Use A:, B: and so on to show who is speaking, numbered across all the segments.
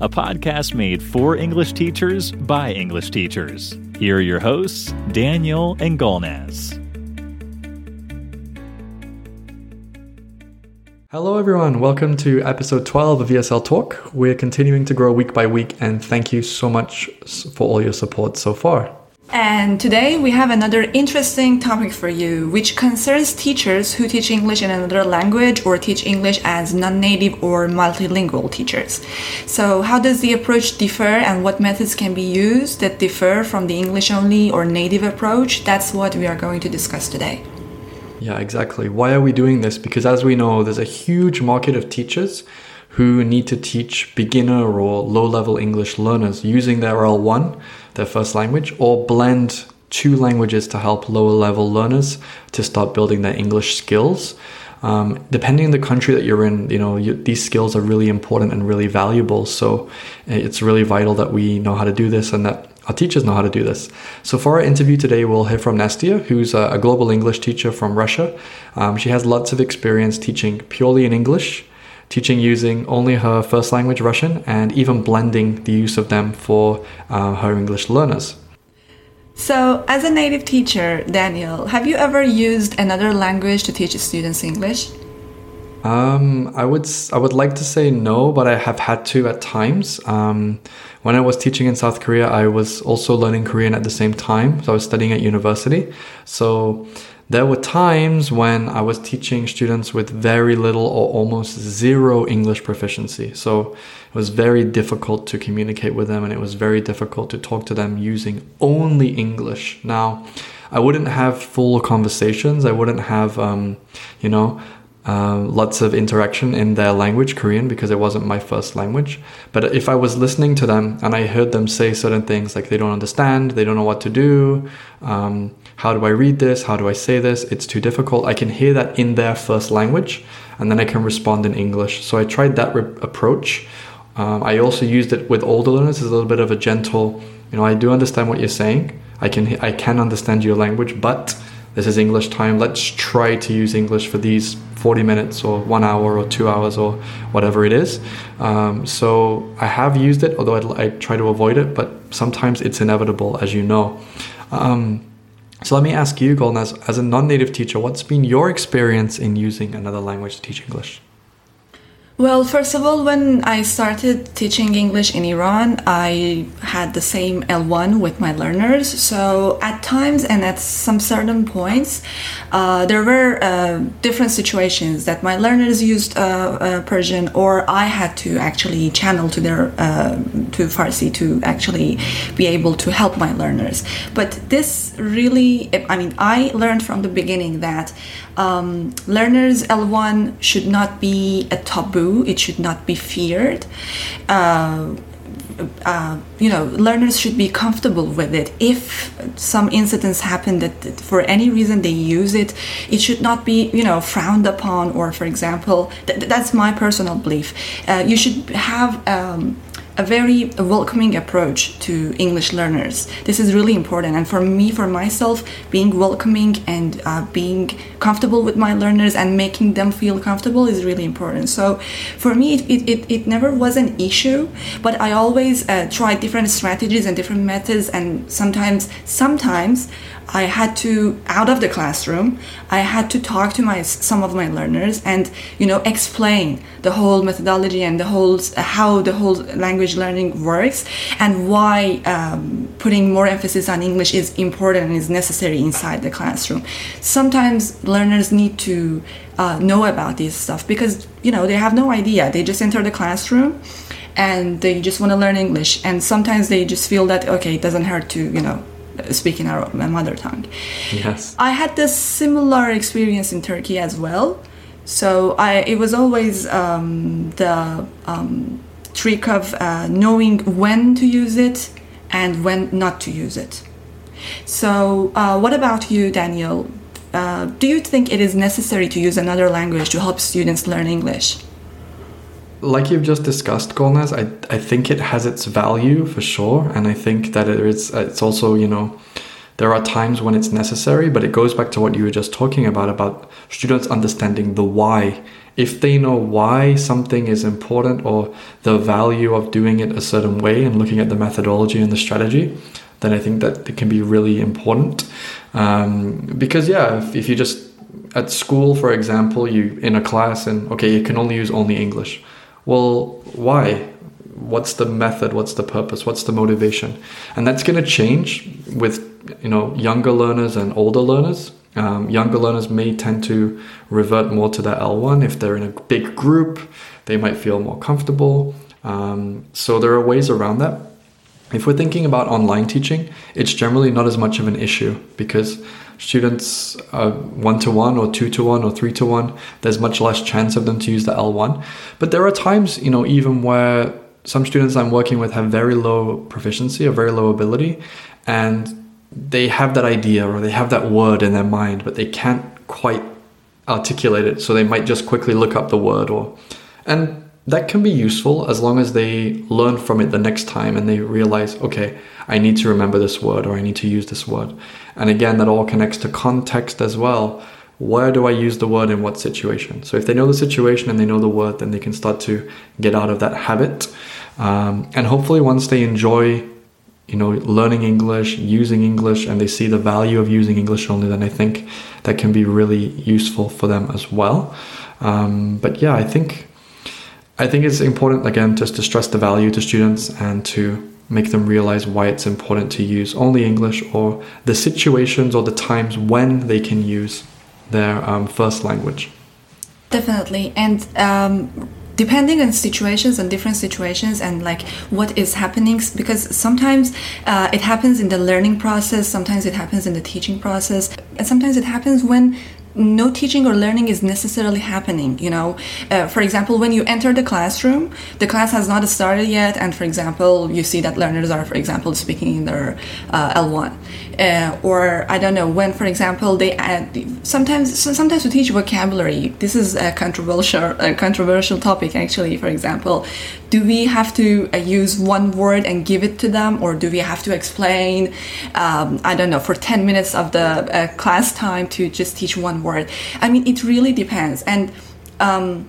A: a podcast made for English teachers by English teachers. Here are your hosts, Daniel and Golnaz.
B: Hello, everyone. Welcome to episode 12 of ESL Talk. We're continuing to grow week by week, and thank you so much for all your support so far.
C: And today we have another interesting topic for you, which concerns teachers who teach English in another language or teach English as non native or multilingual teachers. So, how does the approach differ and what methods can be used that differ from the English only or native approach? That's what we are going to discuss today.
B: Yeah, exactly. Why are we doing this? Because as we know, there's a huge market of teachers who need to teach beginner or low level English learners using their L1, their first language, or blend two languages to help lower level learners to start building their English skills. Um, depending on the country that you're in, you know, you, these skills are really important and really valuable. So eh, it's really vital that we know how to do this and that our teachers know how to do this. So for our interview today, we'll hear from Nastia, who's a, global English teacher from Russia. Um, she has lots of experience teaching purely in English teaching using only her first language, Russian, and even blending the use of them for uh, her English learners.
C: So, as a native teacher, Daniel, have you ever used another language to teach students English?
B: Um, I would I would like to say no, but I have had to at times. Um, when I was teaching in South Korea, I was also learning Korean at the same time. So I was studying at university. So there were times when I was teaching students with very little or almost zero English proficiency. So it was very difficult to communicate with them and it was very difficult to talk to them using only English. Now, I wouldn't have full conversations. I wouldn't have, um, you know, uh, lots of interaction in their language, Korean, because it wasn't my first language. But if I was listening to them and I heard them say certain things like they don't understand, they don't know what to do, um, how do I read this, how do I say this, it's too difficult, I can hear that in their first language and then I can respond in English. So I tried that re- approach. Um, I also used it with older learners as a little bit of a gentle, you know, I do understand what you're saying. I can I can understand your language, but this is English time. Let's try to use English for these 40 minutes or one hour or two hours or whatever it is. Um, so I have used it, although I, try to avoid it, but sometimes it's inevitable, as you know. Um, so let me ask you, Golnaz, as a non native teacher, what's been your experience in using another language to teach English?
C: Well, first of all, when I started teaching English in Iran, I had the same L1 with my learners. So at times and at some certain points, uh, there were uh, different situations that my learners used uh, uh Persian, or I had to actually channel to their uh, to Farsi to actually be able to help my learners. But this really, I mean, I learned from the beginning that um, learners L1 should not be a taboo, it should not be feared. Uh, uh, you know, learners should be comfortable with it. If some incidents happen that, that, for any reason they use it, it should not be, you know, frowned upon. Or, for example, th- that's my personal belief. Uh, you should have um, a very welcoming approach to English learners. This is really important. And for me, for myself, being welcoming and uh, being comfortable with my learners and making them feel comfortable is really important. So for me, it, it, it never was an issue, but I always uh, try different strategies and different methods. And sometimes, sometimes I had to out of the classroom. I had to talk to my some of my learners and you know explain the whole methodology and the whole how the whole language learning works and why um, putting more emphasis on English is important and is necessary inside the classroom. Sometimes learners need to uh, know about this stuff because you know they have no idea. They just enter the classroom and they just want to learn English and sometimes they just feel that okay it doesn't hurt to you know speaking our mother tongue.
B: Yes.
C: I had this similar experience in Turkey as well. So I, it was always um, the um, trick of uh, knowing when to use it and when not to use it. So, uh, what about you, Daniel? Uh, do you think it is necessary to use another language to help students learn English?
B: Like you've just discussed, Golnaz, I, I think it has its value for sure. And I think that it is, it's also, you know, there are times when it's necessary, but it goes back to what you were just talking about, about students understanding the why. If they know why something is important or the value of doing it a certain way and looking at the methodology and the strategy, then I think that it can be really important. Um, because, yeah, if, if you just, at school, for example, you in a class and okay, you can only use only English well, why? What's the method? What's the purpose? What's the motivation? And that's going to change with you know younger learners and older learners. Um, younger learners may tend to revert more to their L1 if they're in a big group. They might feel more comfortable. Um, so there are ways around that. If we're thinking about online teaching, it's generally not as much of an issue because students one to one or two to one or three to one, there's much less chance of them to use the L1. But there are times, you know, even where some students I'm working with have very low proficiency or very low ability, and they have that idea or they have that word in their mind, but they can't quite articulate it. So they might just quickly look up the word or, and that can be useful as long as they learn from it the next time and they realize, okay, I need to remember this word or I need to use this word. And again, that all connects to context as well. Where do I use the word in what situation? So if they know the situation and they know the word, then they can start to get out of that habit. Um, and hopefully, once they enjoy, you know, learning English, using English, and they see the value of using English only, then I think that can be really useful for them as well. Um, but yeah, I think I think it's important again just to stress the value to students and to make them realize why it's important to use only English or the situations or the times when they can use their um, first language.
C: Definitely. And um, depending on situations and different situations and like what is happening because sometimes uh, it happens in the learning process sometimes it happens in the teaching process and sometimes it happens when no teaching or learning is necessarily happening you know? Uh, for example when you enter the classroom the class has not started yet and for example you see that learners are for example speaking in their uh, l1 uh, or i don't know when for example they add sometimes sometimes to teach vocabulary this is a controversial a controversial topic actually for example do we have to uh, use one word and give it to them or do we have to explain um, i don't know for 10 minutes of the uh, class time to just teach one word? I mean it really depends. And um,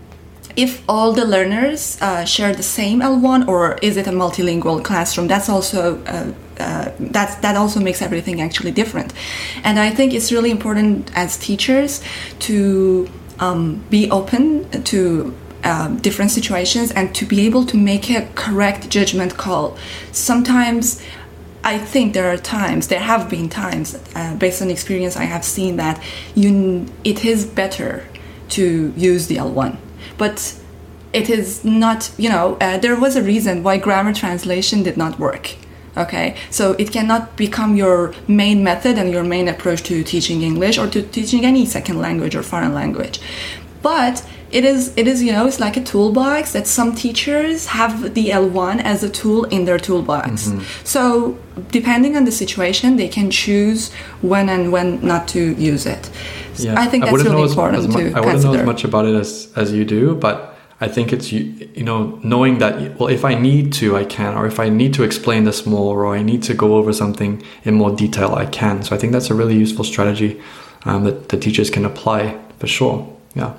C: if all the learners uh, share the same L1 or is it a multilingual classroom that's also uh, uh, that's, that also makes everything actually different. And I think it's really important as teachers to um, be open to um, different situations and to be able to make a correct judgment call. Sometimes I think there are times, there have been times, uh, based on experience, I have seen that you, it is better to use the L1. But it is not, you know, uh, there was a reason why grammar translation did not work. Okay, so it cannot become your main method and your main approach to teaching English or to teaching any second language or foreign language. But it is it is you know it's like a toolbox that some teachers have the L1 as a tool in their toolbox. Mm-hmm. So depending on the situation, they can choose when and when not to use it. Yeah. I think that's I really important
B: mu-
C: to
B: I wouldn't know as much about it as as you do, but I think it's you, you know knowing that well if I need to I can or if I need to explain this more or I need to go over something in more detail I can. So I think that's a really useful strategy um, that the teachers can apply for sure. Yeah.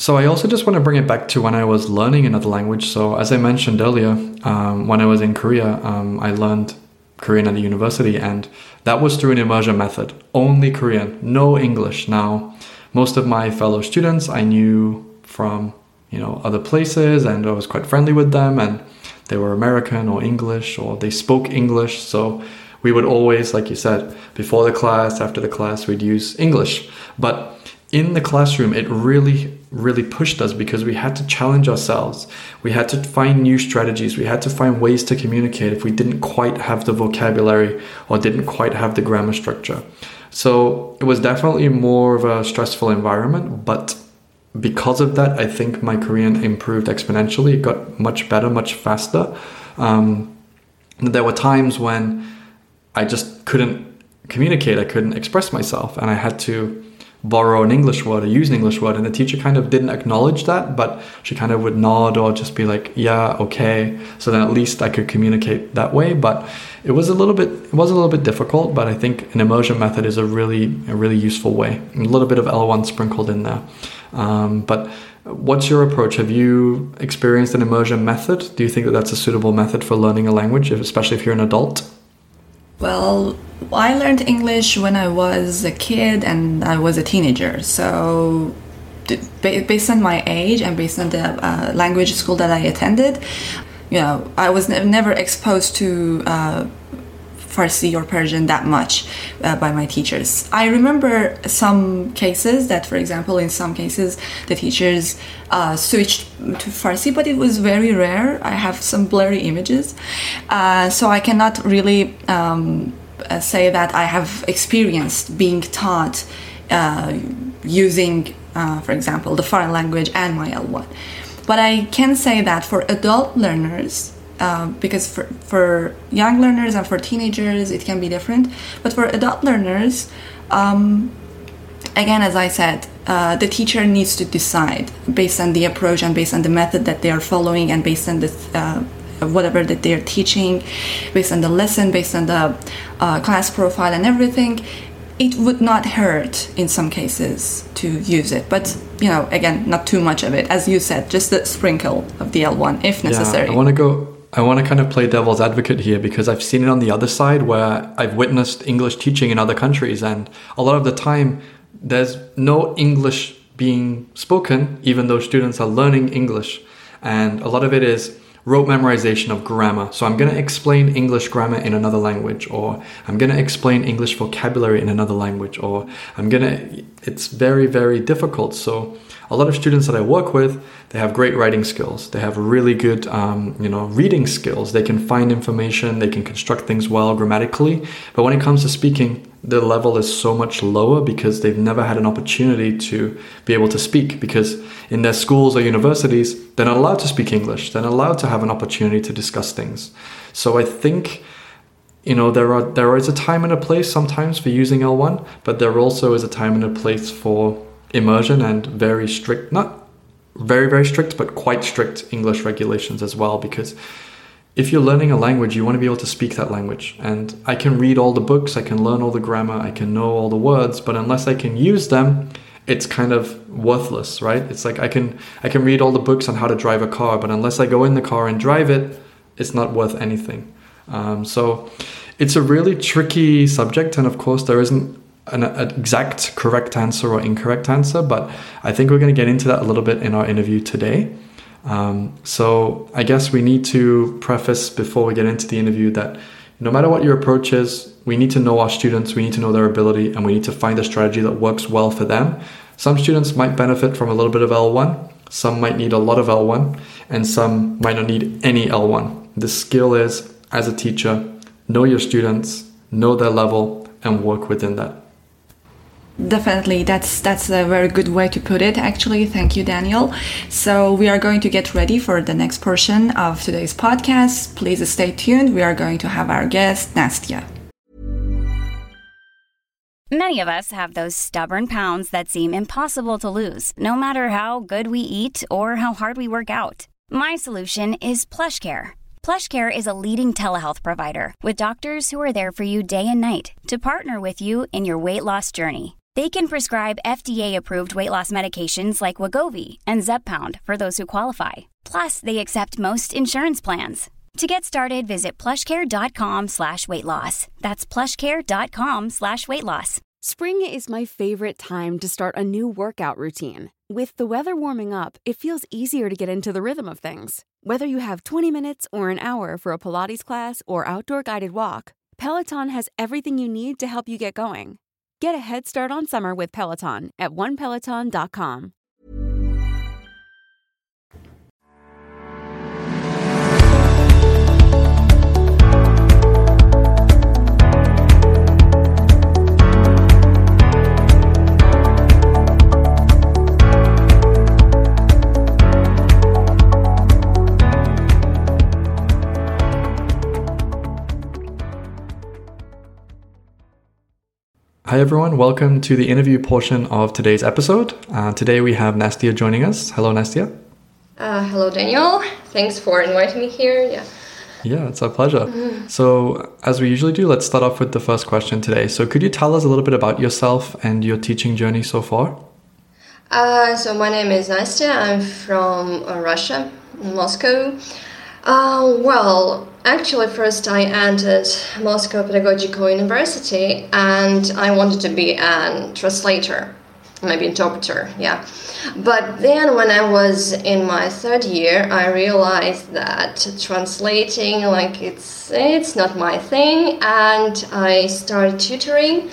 B: So I also just want to bring it back to when I was learning another language. So as I mentioned earlier, um, when I was in Korea, um, I learned Korean at the university, and that was through an immersion method. Only Korean, no English. Now, most of my fellow students I knew from you know other places, and I was quite friendly with them, and they were American or English or they spoke English. So we would always, like you said, before the class, after the class, we'd use English. But in the classroom, it really, really pushed us because we had to challenge ourselves. We had to find new strategies. We had to find ways to communicate if we didn't quite have the vocabulary or didn't quite have the grammar structure. So it was definitely more of a stressful environment, but because of that, I think my Korean improved exponentially. It got much better, much faster. Um, there were times when I just couldn't communicate, I couldn't express myself, and I had to borrow an English word or use an English word. And the teacher kind of didn't acknowledge that, but she kind of would nod or just be like, yeah, okay. So then at least I could communicate that way. But it was a little bit, it was a little bit difficult, but I think an immersion method is a really, a really useful way. A little bit of L1 sprinkled in there. Um, but what's your approach? Have you experienced an immersion method? Do you think that that's a suitable method for learning a language, especially if you're an adult?
C: Well, I learned English when I was a kid and I was a teenager. So, based on my age and based on the uh, language school that I attended, you know, I was ne- never exposed to uh, Farsi or Persian that much uh, by my teachers. I remember some cases that, for example, in some cases the teachers uh, switched to Farsi, but it was very rare. I have some blurry images, uh, so I cannot really um, uh, say that I have experienced being taught uh, using, uh, for example, the foreign language and my L1. But I can say that for adult learners, uh, because for, for young learners and for teenagers it can be different. But for adult learners um, again as i said uh, the teacher needs to decide based on the approach and based on the method that they are following and based on the uh, whatever that they're teaching based on the lesson based on the uh, class profile and everything it would not hurt in some cases to use it. But you know again not too much of it. As you said just a sprinkle of the l1 if necessary.
B: Yeah, i want to go I want to kind of play devil's advocate here because I've seen it on the other side where I've witnessed English teaching in other countries, and a lot of the time there's no English being spoken, even though students are learning English. And a lot of it is rote memorization of grammar. So I'm going to explain English grammar in another language, or I'm going to explain English vocabulary in another language, or I'm going to, it's very, very difficult. So a lot of students that I work with, they have great writing skills. They have really good, um, you know, reading skills. They can find information. They can construct things well grammatically. But when it comes to speaking, the level is so much lower because they've never had an opportunity to be able to speak. Because in their schools or universities, they're not allowed to speak English. They're not allowed to have an opportunity to discuss things. So I think you know there are there is a time and a place sometimes for using L1, but there also is a time and a place for immersion and very strict, not very, very strict, but quite strict English regulations as well. Because if you're learning a language, you want to be able to speak that language. And I can read all the books, I can learn all the grammar, I can know all the words, but unless I can use them, it's kind of worthless, right? It's like I can I can read all the books on how to drive a car, but unless I go in the car and drive it, it's not worth anything. Um, so it's a really tricky subject, and of course there isn't an, an, exact correct answer or incorrect answer, but I think we're going to get into that a little bit in our interview today. Um, so I guess we need to preface before we get into the interview that no matter what your approach is, we need to know our students, we need to know their ability, and we need to find a strategy that works well for them. Some students might benefit from a little bit of L1, some might need a lot of L1, and some might not need any L1. The skill is, as a teacher, know your students, know their level, and work within that.
C: Definitely, that's that's a very good way to put it. Actually, thank you, Daniel. So we are going to get ready for the next portion of today's podcast. Please stay tuned. We are going to have our guest Nastia.
D: Many of us have those stubborn pounds that seem impossible to lose, no matter how good we eat or how hard we work out. My solution is PlushCare. PlushCare is a leading telehealth provider with doctors who are there for you day and night to partner with you in your weight loss journey. They can prescribe FDA-approved weight loss medications like Wegovy and Zepbound for those who qualify. Plus, they accept most insurance plans. To get started, visit plushcare.com slash weight loss. That's plushcare.com slash weight loss.
E: Spring is my favorite time to start a new workout routine. With the weather warming up, it feels easier to get into the rhythm of things. Whether you have 20 minutes or an hour for a Pilates class or outdoor guided walk, Peloton has everything you need to help you get going. Get a head start on summer with Peloton at onepeloton.com.
B: Hi, everyone. Welcome to the interview portion of today's episode. Uh, today we have Nastia joining us. Hello, Nastia.
F: Uh, hello, Daniel. Thanks for inviting me here. Yeah.
B: Yeah, it's our pleasure. So, as we usually do, let's start off with the first question today. So, could you tell us a little bit about yourself and your teaching journey so far?
F: Uh, so my name is Nastya. I'm from uh, Russia, Moscow. Uh, well, actually, first I entered Moscow Pedagogical University, and I wanted to be a translator, maybe interpreter. Yeah, but then when I was in my third year, I realized that translating, like it's it's not my thing, and I started tutoring.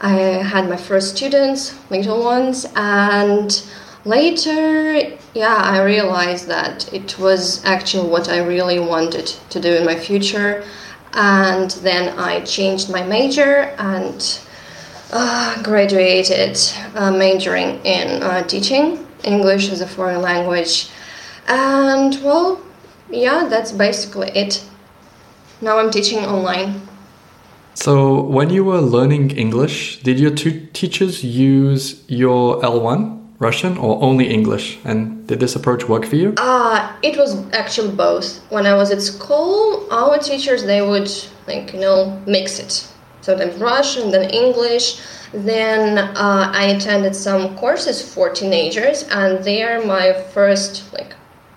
F: I had my first students, little ones, and later, yeah, I realized that it was actually what I really wanted to do in my future. And then I changed my major and uh, graduated uh, majoring in uh, teaching English as a foreign language. And well, yeah, that's basically it. Now I'm teaching online.
B: So, when you were learning English, did your two teachers use your L1 Russian or only English? And did this approach work for you?
F: Uh, it was actually both. When I was at school, our teachers they would like you know mix it. Sometimes Russian, then English. Then uh, I attended some courses for teenagers, and there my first like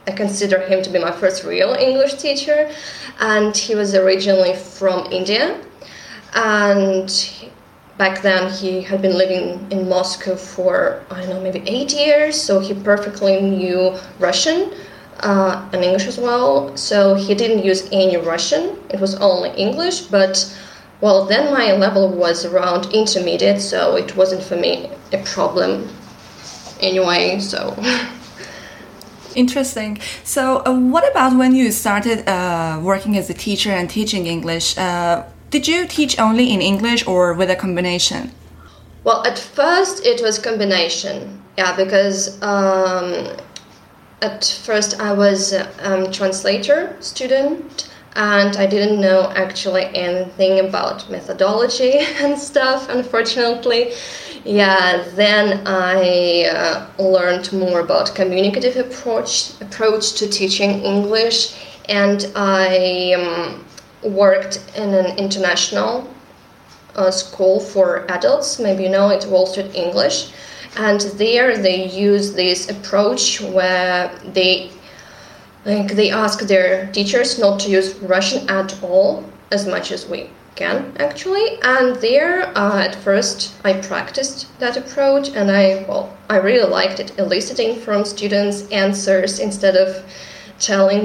F: I consider him to be my first real English teacher, and he was originally from India, and back then he had been living in Moscow for I don't know maybe eight years, so he perfectly knew Russian uh, and English as well. So he didn't use any Russian; it was only English. But well, then my level was around intermediate, so it wasn't for me a problem anyway. So.
C: Interesting. So, uh, what about when you started uh, working as a teacher and teaching English? Did you teach only in English or with a combination?
F: Well, at first it was combination, yeah, because um, at first I was a um, translator student and I didn't know actually anything about methodology and stuff, unfortunately. Yeah, then I uh, learned more about communicative approach approach to teaching English, and I um, worked in an international uh, school for adults. Maybe you know it, Wall Street English, and there they use this approach where they like they ask their teachers not to use Russian at all as much as we can actually. And there uh, at first i practiced that approach and i well i really liked it eliciting from students answers instead of telling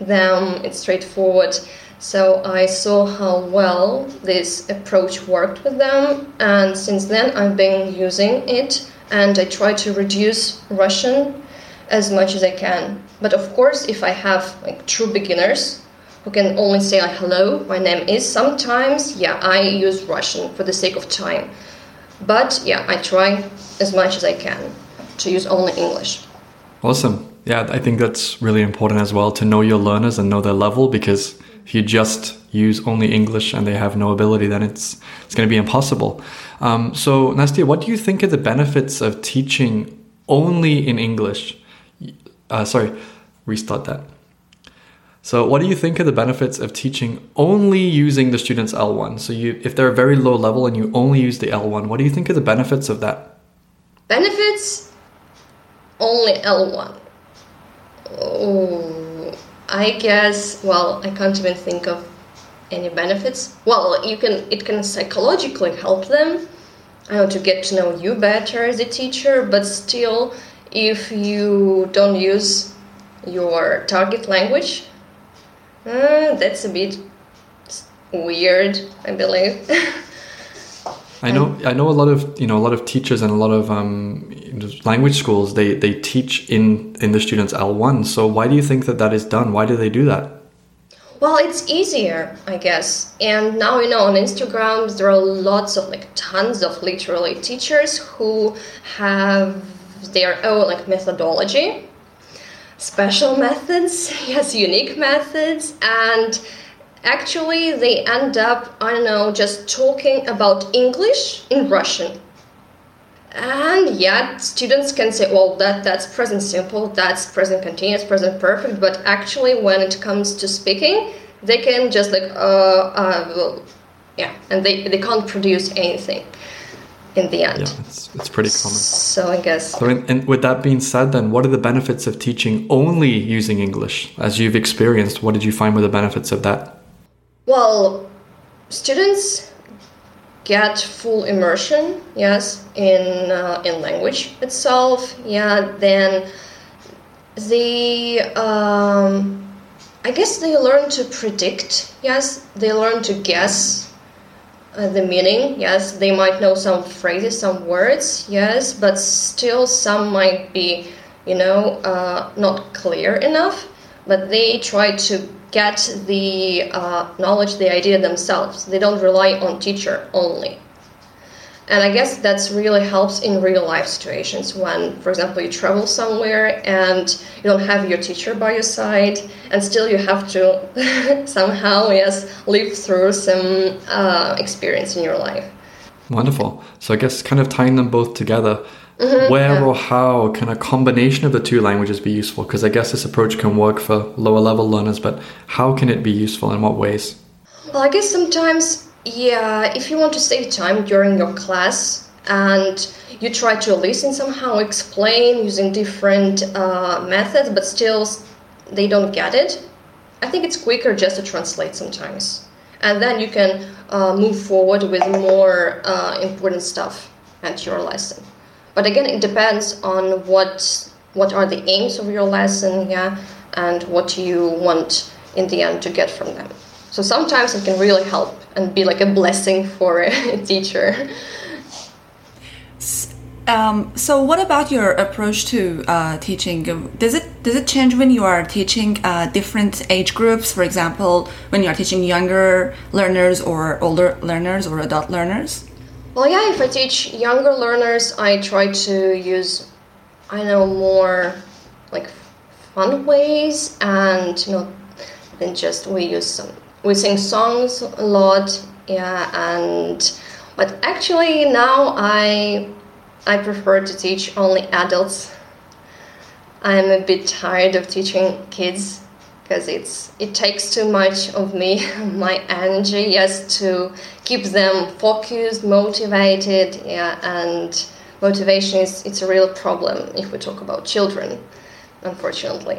F: them it's straightforward so i saw how well this approach worked with them and since then i've been using it and i try to reduce russian as much as i can but of course if i have like true beginners who can only say like, hello, my name is. Sometimes, yeah, I use Russian for the sake of time. But yeah, I try as much as I can to use only English.
B: Awesome. Yeah, I think that's really important as well to know your learners and know their level because If you just use only English and they have no ability, then it's it's going to be impossible. Um, so, Nastia, what do you think are the benefits of teaching only in English? Uh, sorry, restart that. So, what do you think are the benefits of teaching only using the student's L1? So, you if they're very low level and you only use the L1, what do you think are the benefits of that?
F: Benefits only L1. Oh, I guess. Well, I can't even think of any benefits. Well, you can. It can psychologically help them. I know to get to know you better as a teacher, but still, if you don't use your target language, uh, that's a bit weird, I believe.
B: I know I know a lot of you know a lot of teachers and a lot of um, language schools they they teach in in the students L1. So why do you think that that is done? Why do they do that?
F: Well, it's easier, I guess. And now you know on Instagram there are lots of like tons of literally teachers who have their own like methodology, special methods, yes, unique methods, and actually they end up i don't know just talking about english in russian. And yet students can say well that that's present simple that's present continuous present perfect but actually when it comes to speaking they can just like uh, uh well, yeah and they, they can't produce anything in the end.
B: Yeah it's, it's pretty common.
F: So i guess.
B: So in, and with that being said then what are the benefits of teaching only using english? As you've experienced what did you find were the benefits of that
F: well, students get full immersion, yes, in uh, in language itself. Yeah, then they, um, I guess they learn to predict. Yes, they learn to guess uh, the meaning. Yes, they might know some phrases, some words. Yes, but still some might be, you know, uh, not clear enough. But they try to get the uh, knowledge, the idea themselves. They don't rely on teacher only. And I guess that's really helps in real life situations when, for example, you travel somewhere and you don't have your teacher by your side, and still you have to somehow, yes, live through some uh, experience in your life.
B: Wonderful. So I guess kind of tying them both together Mm-hmm, Where yeah. or how can a combination of the two languages be useful? Because I guess this approach can work for lower level learners, but how can it be useful in what ways?
F: Well, I guess sometimes, yeah, if you want to save time during your class and you try to listen somehow, explain using different uh, methods, but still they don't get it, I think it's quicker just to translate sometimes. And then you can uh, move forward with more uh, important stuff at your lesson. But again, it depends on what what are the aims of your lesson, yeah, and what you want in the end to get from them. So sometimes it can really help and be like a blessing for a teacher.
C: Um, so, what about your approach to uh, teaching? Does it does it change when you are teaching uh, different age groups? For example, when you are teaching younger learners or older learners or adult learners?
F: Well, yeah, if I teach younger learners, I try to use, I know, more like fun ways and, you know, than just we use some, we sing songs a lot, yeah, and, but actually now I, I prefer to teach only adults. I'm a bit tired of teaching kids because it's it takes too much of me my energy yes to keep them focused motivated yeah and motivation is it's a real problem if we talk about children unfortunately.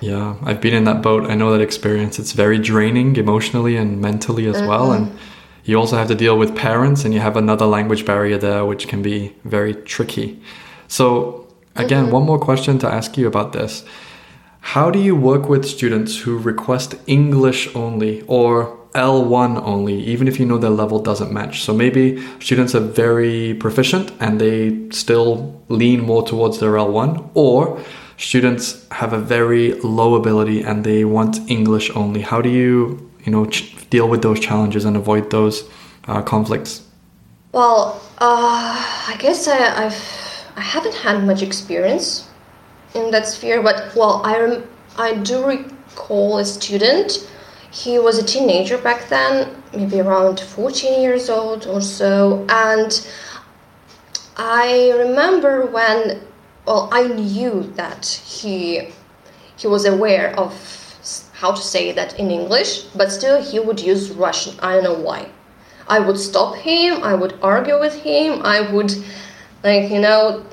B: Yeah i've been in that boat. I know that experience. It's very draining emotionally and mentally as mm-hmm. well and you also have to deal with parents and you have another language barrier there which can be very tricky. So again mm-hmm. one more question to ask you about this how do you work with students who request English only or L1 only, even if you know their level doesn't match? So maybe students are very proficient and they still lean more towards their L1, or students have a very low ability and they want English only. How do you, you know, ch- deal with those challenges and avoid those uh, conflicts?
F: Well, uh, I guess I, I've I haven't had much experience in that sphere. But well, I rem- I do recall a student. he was a teenager back then, maybe around 14 years old or so. And I remember when, well, I knew that he he was aware of how to say that in English, but still he would use Russian. I don't know why. I would stop him, I would argue with him, I would, like, you know,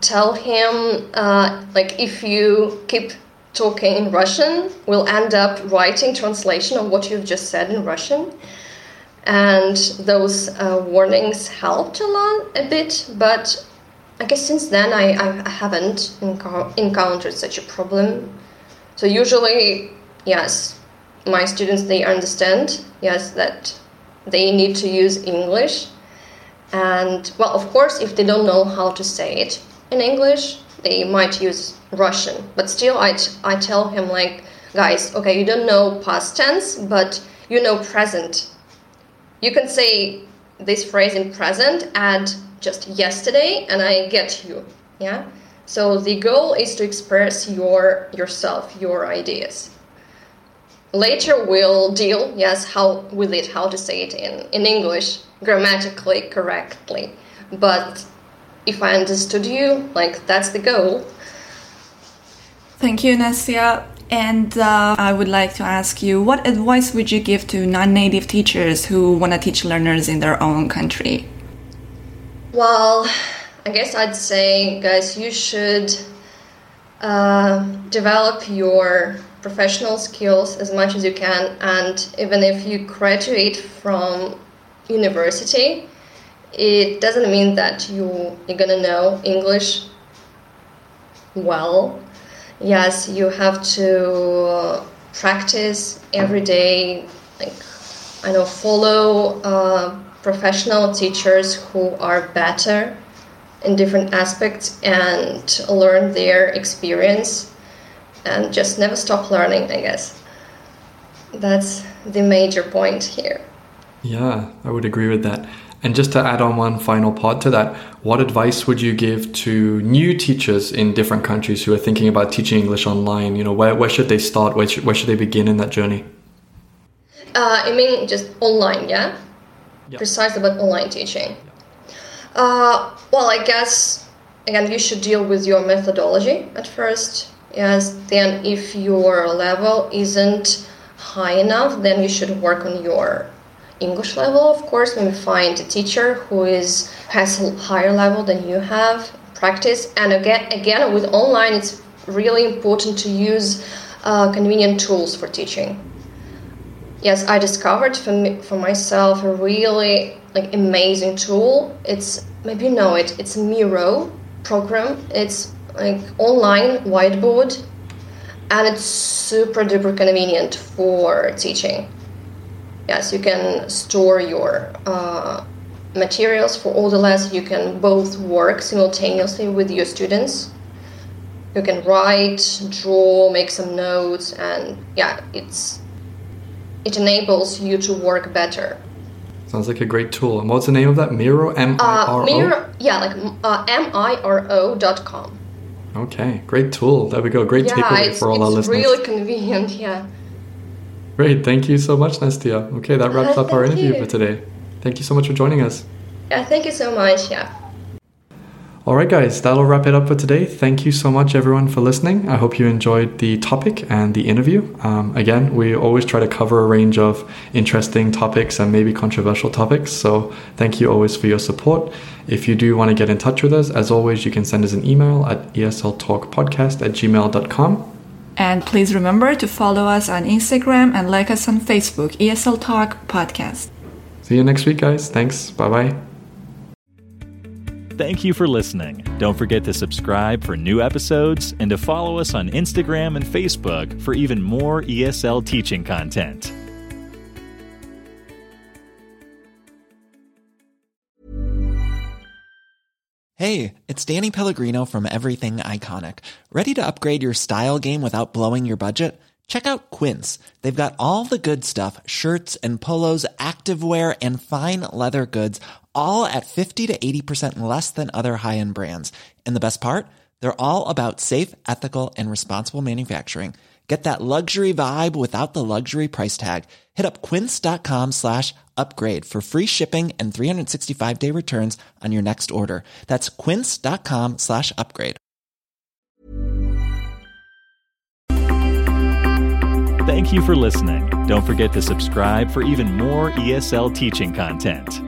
F: tell him, uh, like, if you keep talking in Russian, we'll end up writing translation of what you've just said in Russian. And those uh, warnings helped a lot, a bit, but I guess since then I, I haven't encountered such a problem. So usually, yes, my students they understand, yes, that they need to use English. And well, of course, if they don't know how to say it in English, they might use Russian. But still, I, I tell him, like, guys, okay, you don't know past tense, but you know present. You can say this phrase in present, add just yesterday, and I get you. Yeah? So the goal is to express your yourself, your ideas later we'll deal yes how with it how to say it in, in english grammatically correctly. But if i understood you like that's the goal.
C: Thank you Nastia and uh, i would like to ask you what advice would you give to non-native teachers who want to teach learners in their own country?
F: Well i guess i'd say guys you should uh, develop your professional skills as much as you can and even if you graduate from university it doesn't mean that you you're gonna know english well. Yes you have to practice every day like i know follow uh, professional teachers who are better in different aspects and learn their experience and just never stop learning, I guess. That's the major point here.
B: Yeah, I would agree with that. And just to add on one final part to that, what advice would you give to new teachers in different countries who are thinking about teaching English online? You know, where, where should they start? Where should, where should they begin in that journey?
F: Uh, I mean, just online, yeah? Yep. Precise about online teaching. Yep. Uh, well, I guess, again, you should deal with your methodology at first yes then if your level isn't high enough then you should work on your english level of course. Maybe find a teacher who is has a higher level than you have practice. And again again with online it's really important to use uh, convenient tools for teaching. Yes i discovered for, me, for myself a really like amazing tool. It's maybe you know it. It's miro program. It's like online whiteboard and it's super duper convenient for teaching yes you can store your uh, materials for all the lessons you can both work simultaneously with your students you can write draw make some notes and yeah it's it enables you to work better
B: Sounds like a great tool. And what's the name of that? Miro? M I R O? Uh,
F: Miro, yeah, like uh, M I R O dot com.
B: Okay, great tool. There we go. Great yeah, takeaway for all our listeners.
F: It's really convenient, yeah.
B: Great. Thank you so much, Nastia. Okay, that wraps uh, up our interview you. for today. Thank you so much for joining us.
F: Yeah, thank you so much. Yeah.
B: All right, guys, that'll wrap it up for today. Thank you so much, everyone, for listening. I hope you enjoyed the topic and the interview. Um, again, we always try to cover a range of interesting topics and maybe controversial topics. So, thank you always for your support. If you do want to get in touch with us, as always, you can send us an email at esltalkpodcast at gmail.com.
C: And please remember to follow us on Instagram and like us on Facebook, ESL Talk Podcast.
B: See you next week, guys. Thanks. Bye bye.
A: Thank you for listening. Don't forget to subscribe for new episodes and to follow us on Instagram and Facebook for even more ESL teaching content.
G: Hey, it's Danny Pellegrino from Everything Iconic. Ready to upgrade your style game without blowing your budget? Check out Quince. They've got all the good stuff shirts and polos, activewear, and fine leather goods all at 50 to 80% less than other high-end brands. And the best part? They're all about safe, ethical, and responsible manufacturing. Get that luxury vibe without the luxury price tag. Hit up quince.com slash upgrade for free shipping and 365 day returns on your next order. That's quince.com slash upgrade.
A: Thank you for listening. Don't forget to subscribe for even more ESL teaching content.